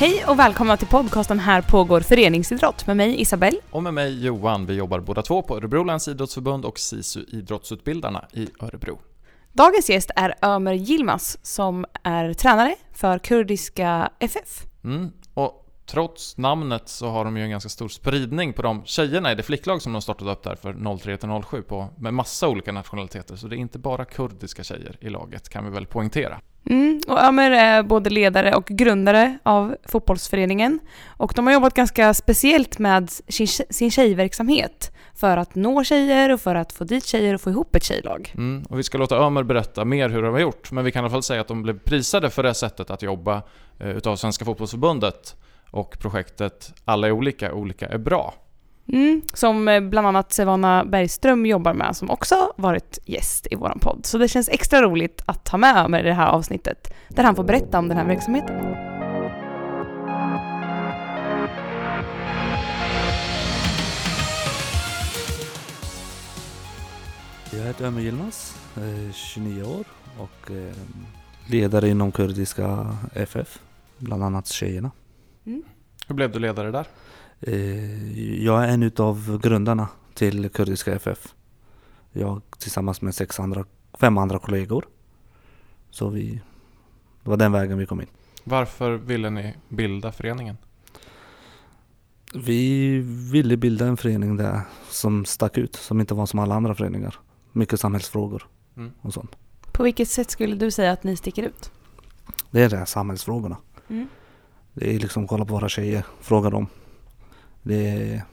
Hej och välkomna till podcasten Här pågår föreningsidrott med mig Isabelle. Och med mig Johan. Vi jobbar båda två på Örebro läns idrottsförbund och SISU Idrottsutbildarna i Örebro. Dagens gäst är Ömer Yilmaz som är tränare för kurdiska FF. Mm. Och trots namnet så har de ju en ganska stor spridning på de tjejerna i det flicklag som de startat upp där för 03 till 07 på, med massa olika nationaliteter. Så det är inte bara kurdiska tjejer i laget kan vi väl poängtera. Mm, och Ömer är både ledare och grundare av fotbollsföreningen. Och de har jobbat ganska speciellt med sin, sin tjejverksamhet för att nå tjejer och för att få dit tjejer och få ihop ett tjejlag. Mm, och vi ska låta Ömer berätta mer hur de har gjort, men vi kan i alla fall säga att de blev prisade för det sättet att jobba eh, utav Svenska Fotbollsförbundet och projektet Alla är olika, olika är bra. Mm, som eh, bland annat Sevana Bergström jobbar med, som också varit gäst i vår podd. Så det känns extra roligt att ha med Ömer i det här avsnittet, där han får berätta om den här verksamheten. Jag heter Ömer Yilmaz, 29 år och eh, ledare inom kurdiska FF, bland annat tjejerna. Mm. Hur blev du ledare där? Eh, jag är en utav grundarna till kurdiska FF. Jag tillsammans med sex andra, fem andra kollegor. Så vi, det var den vägen vi kom in. Varför ville ni bilda föreningen? Vi ville bilda en förening där som stack ut, som inte var som alla andra föreningar. Mycket samhällsfrågor Mm. och sånt. På vilket sätt skulle du säga att ni sticker ut? Det är det här samhällsfrågorna. Mm. Det är liksom kolla på våra tjejer, fråga dem. Det är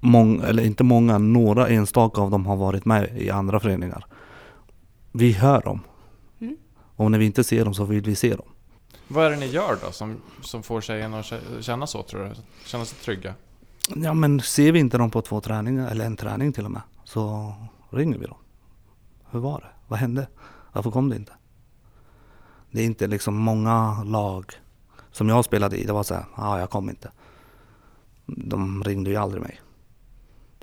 många, eller inte många, några enstaka av dem har varit med i andra föreningar. Vi hör dem. Mm. Och när vi inte ser dem så vill vi se dem. Vad är det ni gör då som, som får tjejerna att kä- känna så tror du? Känna sig trygga? Ja men ser vi inte dem på två träningar, eller en träning till och med, så ringer vi dem. Hur var det? Vad hände? Varför kom det inte? Det är inte liksom många lag som jag spelade i, det var så här, ja ah, jag kom inte. De ringde ju aldrig mig.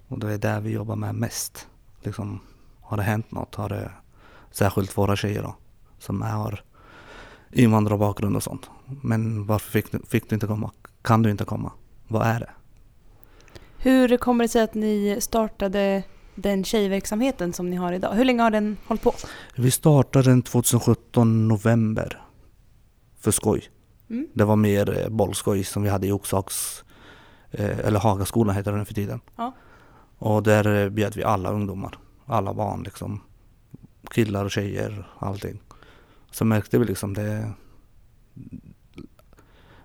Och det är där vi jobbar med mest. Liksom, har det hänt något? Har det, särskilt våra tjejer då, som har invandrarbakgrund och sånt. Men varför fick du, fick du inte komma? Kan du inte komma? Vad är det? Hur kommer det sig att ni startade den tjejverksamheten som ni har idag? Hur länge har den hållit på? Vi startade den 2017 november. För skoj. Mm. Det var mer eh, bollskoj som vi hade i Oxhaks, eh, eller Hagaskolan heter den för tiden. Ja. Och där eh, bjöd vi alla ungdomar, alla barn liksom. Killar och tjejer, allting. Så märkte vi liksom det.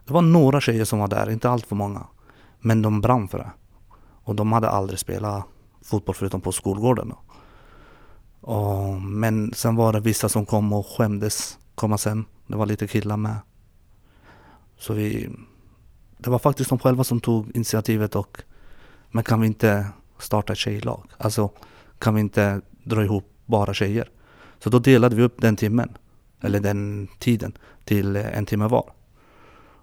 Det var några tjejer som var där, inte allt för många. Men de brann för det. Och de hade aldrig spelat fotboll förutom på skolgården. Då. Och, men sen var det vissa som kom och skämdes komma sen. Det var lite killar med. Så vi... Det var faktiskt de själva som tog initiativet och men kan vi inte starta ett tjejlag? Alltså kan vi inte dra ihop bara tjejer? Så då delade vi upp den timmen, eller den tiden, till en timme var.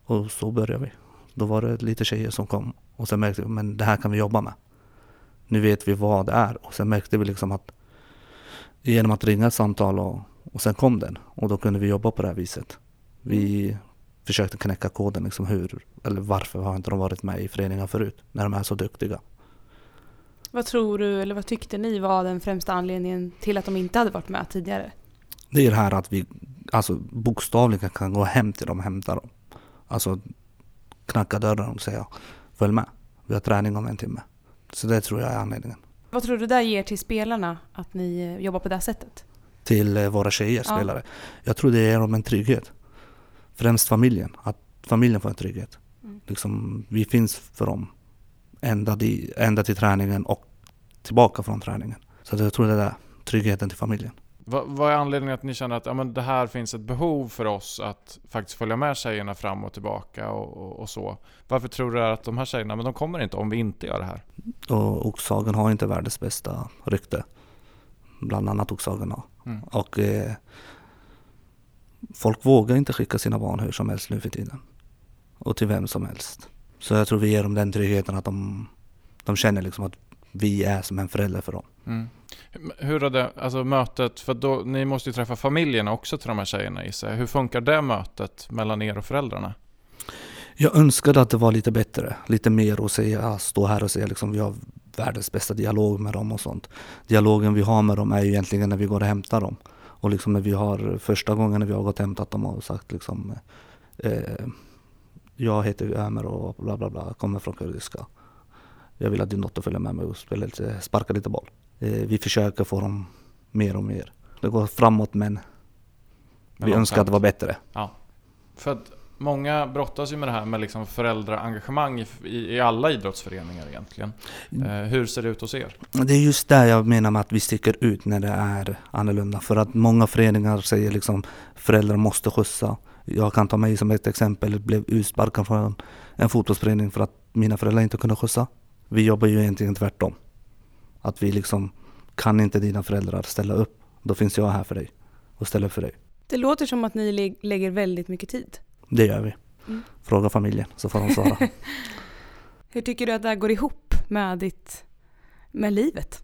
Och så började vi. Då var det lite tjejer som kom och sen märkte vi men det här kan vi jobba med. Nu vet vi vad det är och sen märkte vi liksom att genom att ringa ett samtal och, och sen kom den och då kunde vi jobba på det här viset. Vi försökte knäcka koden liksom hur, eller varför har inte de varit med i föreningar förut när de är så duktiga. Vad tror du, eller vad tyckte ni var den främsta anledningen till att de inte hade varit med tidigare? Det är det här att vi alltså bokstavligen kan gå hem till dem och hämta dem. Alltså knacka dörren och säga följ med. Vi har träning om en timme. Så det tror jag är anledningen. Vad tror du det ger till spelarna att ni jobbar på det här sättet? Till eh, våra tjejer, Ja. spelare. Jag tror det ger dem en trygghet. Främst familjen. Att familjen får en trygghet. Mm. Liksom, vi finns för dem. Ända, di, ända till träningen och tillbaka från träningen. Så jag tror det är där, tryggheten till familjen. Va, vad är anledningen att ni känner att ja, men det här finns ett behov för oss att faktiskt följa med tjejerna fram och tillbaka och, och, och så? Varför tror du att de här tjejerna, men de kommer inte om vi inte gör det här? Och Oxhagen har inte världens bästa rykte. Bland annat Oxhagen har. Mm. Och eh, folk vågar inte skicka sina barn hur som helst nu för tiden. Och till vem som helst. Så jag tror vi ger dem den tryggheten att de, de känner liksom att vi är som en förälder för dem. Mm. Hur är det, alltså mötet, för då, ni måste ju träffa familjerna också till de här tjejerna gissar. Hur funkar det mötet mellan er och föräldrarna? Jag önskade att det var lite bättre, lite mer att säga, stå här och säga liksom vi har världens bästa dialog med dem och sånt. Dialogen vi har med dem är ju egentligen när vi går och hämtar dem. Och liksom när vi har, första gången när vi har gått och hämtat dem och sagt liksom eh, Jag heter Ömer och bla bla bla, kommer från kurdiska. Jag vill att din dotter följer med mig och spelar lite, sparkar lite boll. Eh, vi försöker få dem mer och mer. Det går framåt men vi önskar att det var bättre. Ja. För att många brottas ju med det här med liksom föräldraengagemang i, i, i alla idrottsföreningar egentligen. Mm. Eh, hur ser det ut hos er? Det är just där jag menar med att vi sticker ut när det är annorlunda. För att många föreningar säger liksom föräldrar måste skjutsa. Jag kan ta mig som ett exempel. Jag blev utsparkad från en fotbollsförening för att mina föräldrar inte kunde skjutsa. Vi jobbar ju egentligen tvärtom. Att vi liksom, kan inte dina föräldrar ställa upp, då finns jag här för dig och ställer upp för dig. Det låter som att ni lä- lägger väldigt mycket tid. Det gör vi. Mm. Fråga familjen så får de svara. Hur tycker du att det här går ihop med ditt, med livet?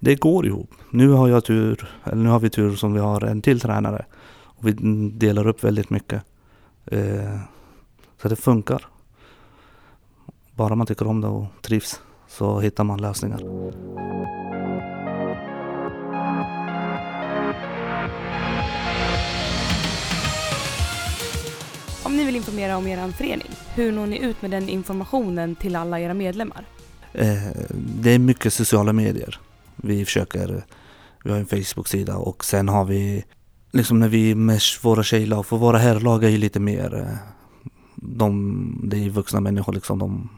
det går ihop. Nu har jag tur, eller nu har vi tur som vi har en till tränare. Och vi delar upp väldigt mycket. Eh, så det funkar. Bara man tycker om det och trivs så hittar man lösningar. Vill informera om er förening, hur når ni ut med den informationen till alla era medlemmar? Eh, det är mycket sociala medier. Vi försöker, vi har en Facebook-sida och sen har vi liksom när vi med våra tjejlag, för våra herrlag är ju lite mer, eh, de, det är ju vuxna människor liksom, de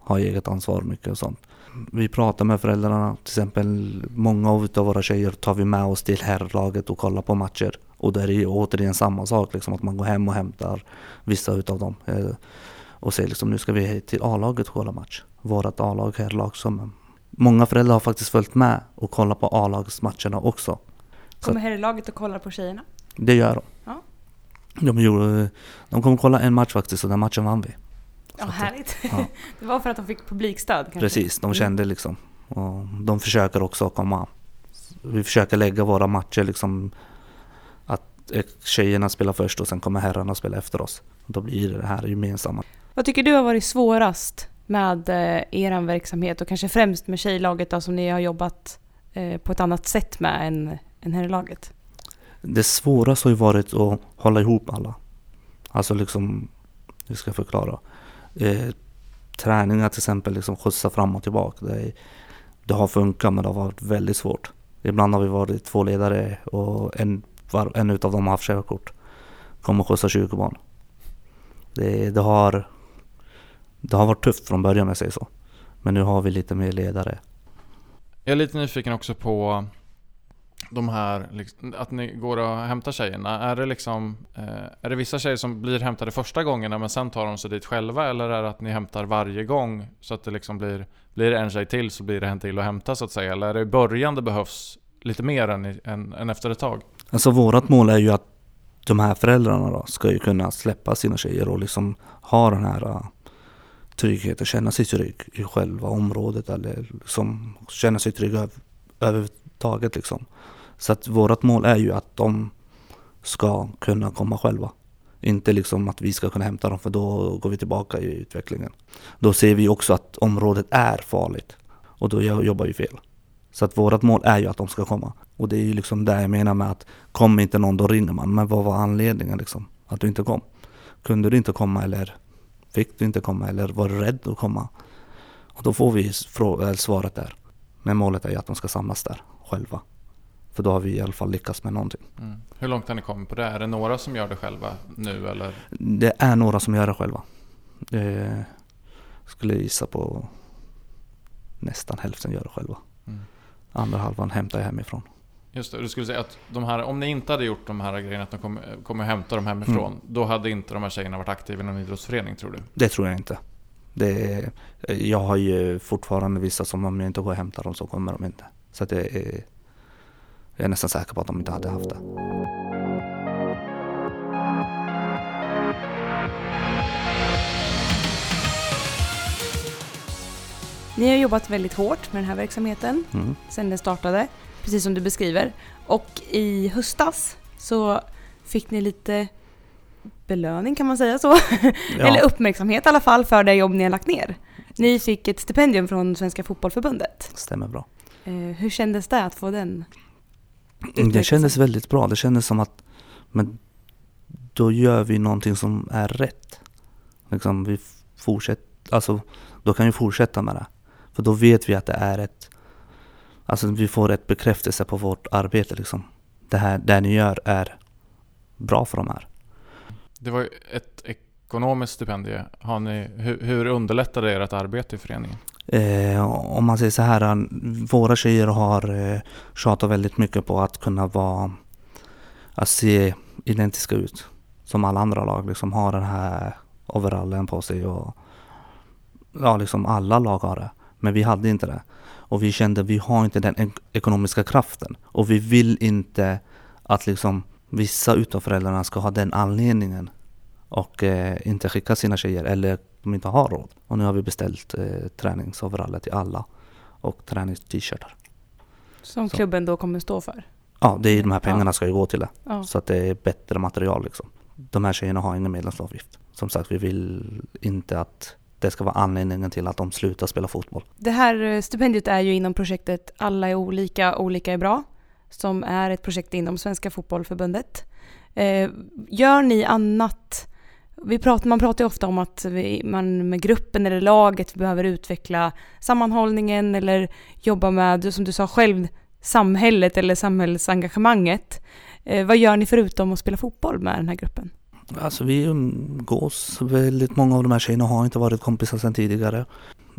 har eget ansvar mycket och sånt. Vi pratar med föräldrarna, till exempel många av våra tjejer tar vi med oss till herrlaget och kollar på matcher. Och där är det återigen samma sak, liksom, att man går hem och hämtar vissa utav dem. Eh, och säger liksom, nu ska vi till A-laget och kolla match. Vårat A-lag, herrlag. Som, många föräldrar har faktiskt följt med och kollat på A-lagsmatcherna också. Kommer herrlaget och kollar på tjejerna? Det gör de. Ja. De, gjorde, de kom kolla en match faktiskt och den matchen vann vi. Ja, att- härligt. ja. Det var för att de fick publikstöd kanske? Precis, de Mm. kände liksom. Och de försöker också komma. Vi försöker lägga våra matcher liksom eh, tjejerna spelar först och sen kommer herrarna spela efter oss. Då blir det här gemensamma. Vad tycker du har varit svårast med eh, er verksamhet och kanske främst med tjejlaget då, som ni har jobbat eh, på ett annat sätt med än, än herrlaget? Det svåraste har ju varit att hålla ihop alla. Alltså liksom, hur ska jag förklara? Eh, träningar till exempel, liksom skjutsa fram och tillbaka. Det, det har funkat men det har varit väldigt svårt. Ibland har vi varit två ledare och en, var, en utav dem har haft körkort. Kommer skjutsa 20 barn. Det, det, har, det har varit tufft från början om jag säger så. Men nu har vi lite mer ledare. Jag är lite nyfiken också på de här, liksom, att ni går och hämtar tjejerna. Är det liksom, eh, är det vissa tjejer som blir hämtade första gångerna men sen tar de sig dit själva? Eller är det att ni hämtar varje gång så att det liksom blir, blir det en tjej till så blir det en till att hämta så att säga? Eller är det i början det behövs lite mer än, än, än efter ett tag? Alltså vårt mål är ju att de här föräldrarna då ska ju kunna släppa sina tjejer och liksom ha den här äh, tryggheten, känna sig trygg i själva området eller liksom känna sig trygg över, överhuvudtaget liksom. Så att vårt mål är ju att de ska kunna komma själva. Inte liksom att vi ska kunna hämta dem för då går vi tillbaka i utvecklingen. Då ser vi också att området är farligt och då jobbar vi fel. Så att vårat mål är ju att de ska komma. Och det är ju liksom där jag menar med att kom inte någon då rinner man. Men vad var anledningen liksom? Att du inte kom? Kunde du inte komma eller fick du inte komma eller var du rädd att komma? Och då får vi eller svaret där. Men målet är ju att de ska samlas där själva. För då har vi i alla fall lyckats med någonting. Mm. Hur långt har ni kommit på det? Är det några som gör det själva nu eller? Det är några som gör det själva. Det skulle jag gissa på nästan hälften gör det själva. Mm. Andra halvan hämtar jag hemifrån. Just det, du skulle säga att de här, om ni inte hade gjort de här grejerna, att de kommer kommer hämta dem hemifrån, då hade inte de här tjejerna varit aktiva i någon idrottsförening tror du? Det tror jag inte. Det jag har ju fortfarande vissa som om jag inte går och hämtar dem så kommer de inte. Så att det är, jag är nästan säker på att de inte hade haft det. Ni har jobbat väldigt hårt med den här verksamheten Mm. sedan den startade, precis som du beskriver. Och i höstas så fick ni lite belöning, kan man säga så? Eller uppmärksamhet i alla fall för det jobb ni har lagt ner. Ni fick ett stipendium från Svenska Fotbollförbundet. Stämmer bra. Eh, hur kändes det att få den? Det kändes väldigt bra. Det kändes som att men då gör vi någonting som är rätt. Liksom vi fortsätter, alltså då kan vi fortsätta med det. För då vet vi att det är ett, alltså vi får ett bekräftelse på vårt arbete liksom. Det här, det ni gör är bra för de här. Det var ju ett ekonomiskt stipendie. Har ni, hur, hur underlättar det ert arbete i föreningen? Eh, om man säger så här, våra tjejer har eh, tjatat väldigt mycket på att kunna vara, att se identiska ut. Som alla andra lag, liksom har den här overallen på sig och ja, liksom alla lag har det. Men vi hade inte det. Och vi kände att vi har inte den ekonomiska kraften. Och vi vill inte att liksom vissa utav föräldrarna ska ha den anledningen och eh, inte skicka sina tjejer eller de inte har råd. Och nu har vi beställt eh, träningsoveraller till alla och tränings-t-shirtar. Som Så. klubben då kommer stå för? Ja, det är de här pengarna ja. ska ju gå till det. Ja. Så att det är bättre material liksom. De här tjejerna har ingen medlemsavgift. Som sagt, vi vill inte att det ska vara anledningen till att de slutar spela fotboll. Det här eh, stipendiet är ju inom projektet Alla är olika, olika är bra. Som är ett projekt inom Svenska Fotbollförbundet. Eh, gör ni annat vi pratar, man pratar ju ofta om att vi, man med gruppen eller laget behöver utveckla sammanhållningen eller jobba med, som du sa själv, samhället eller samhällsengagemanget. Eh, vad gör ni förutom att spela fotboll med den här gruppen? Alltså vi umgås. Väldigt många av de här tjejerna har inte varit kompisar sedan tidigare.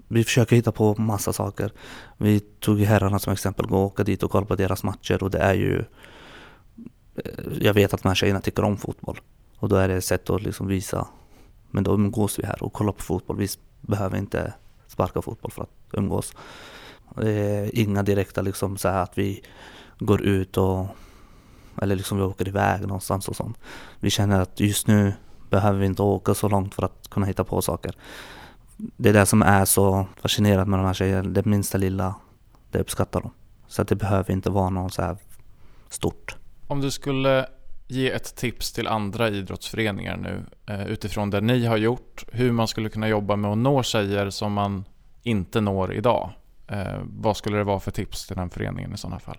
Vi försöker hitta på massa saker. Vi tog herrarna som exempel, gå och åka dit och kolla på deras matcher och det är ju... Eh, jag vet att de här tjejerna tycker om fotboll. Och då är det ett sätt att liksom visa, men då umgås vi här och kollar på fotboll. Vi behöver inte sparka fotboll för att umgås. Eh, inga direkta liksom så att vi går ut och eller liksom vi åker iväg någonstans och sånt. Vi känner att just nu behöver vi inte åka så långt för att kunna hitta på saker. Det är det som är så fascinerande med de här tjejerna. Det minsta lilla, det uppskattar de. Så att det behöver inte vara något så här stort. Om du skulle ge ett tips till andra idrottsföreningar nu eh, utifrån det ni har gjort, hur man skulle kunna jobba med att nå tjejer som man inte når idag. Eh, vad skulle det vara för tips till den föreningen i sådana fall?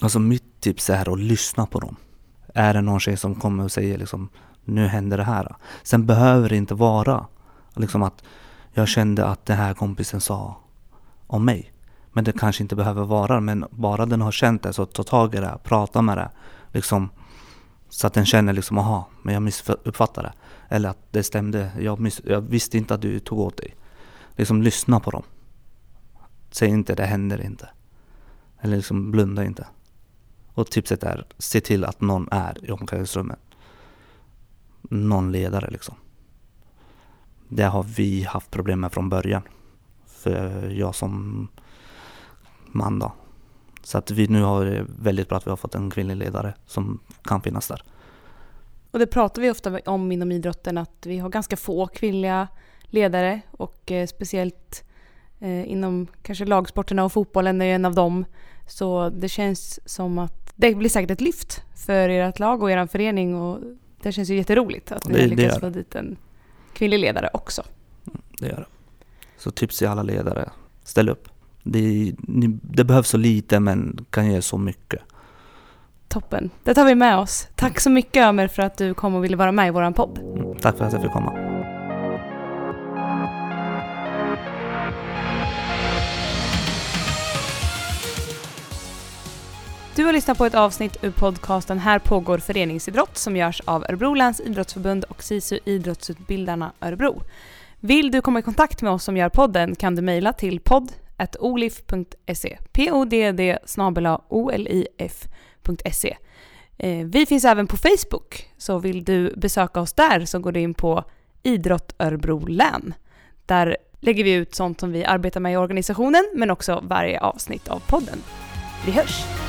Alltså mitt typ så här och lyssna på dem. Är det någon tjej som kommer och säger liksom nu händer det här. Sen behöver det inte vara liksom att jag kände att den här kompisen sa om mig. Men det kanske inte behöver vara men bara den har känt det så ta tag i det, prata med det. Liksom, så att den känner liksom, aha, men jag missuppfattade. Eller att det stämde, jag, miss, jag visste inte att du tog åt dig. Liksom lyssna på dem. Säg inte det händer inte. Eller liksom blunda inte. Och tipset är, se till att någon är i omklädningsrummet. Någon ledare liksom. Det har vi haft problem med från början. För jag som man då, så att vi nu har det väldigt bra att vi har fått en kvinnlig ledare som kan finnas där. Och det pratar vi ofta om inom idrotten att vi har ganska få kvinnliga ledare och eh, speciellt eh, inom kanske lagsporterna och fotbollen är ju en av dem. Så det känns som att det blir säkert ett lyft för ert lag och er förening och det känns ju jätteroligt att ni har lyckats få dit en kvinnlig ledare också. Det gör det. Så tips till alla ledare, ställ upp. Det, det behövs så lite men kan ge så mycket. Toppen. Det tar vi med oss. Tack så mycket Ömer för att du kom och ville vara med i vår podd. Mm, tack för att jag fick komma. Du har lyssnat på ett avsnitt ur podcasten Här pågår föreningsidrott som görs av Örebro läns idrottsförbund och SISU Idrottsutbildarna Örebro. Vill du komma i kontakt med oss som gör podden kan du mejla till podd olif.se. P-O-D-D olif.se. Vi finns även på Facebook, så vill du besöka oss där så går du in på Idrott Örebro län. Där lägger vi ut sånt som vi arbetar med i organisationen men också varje avsnitt av podden. Vi hörs!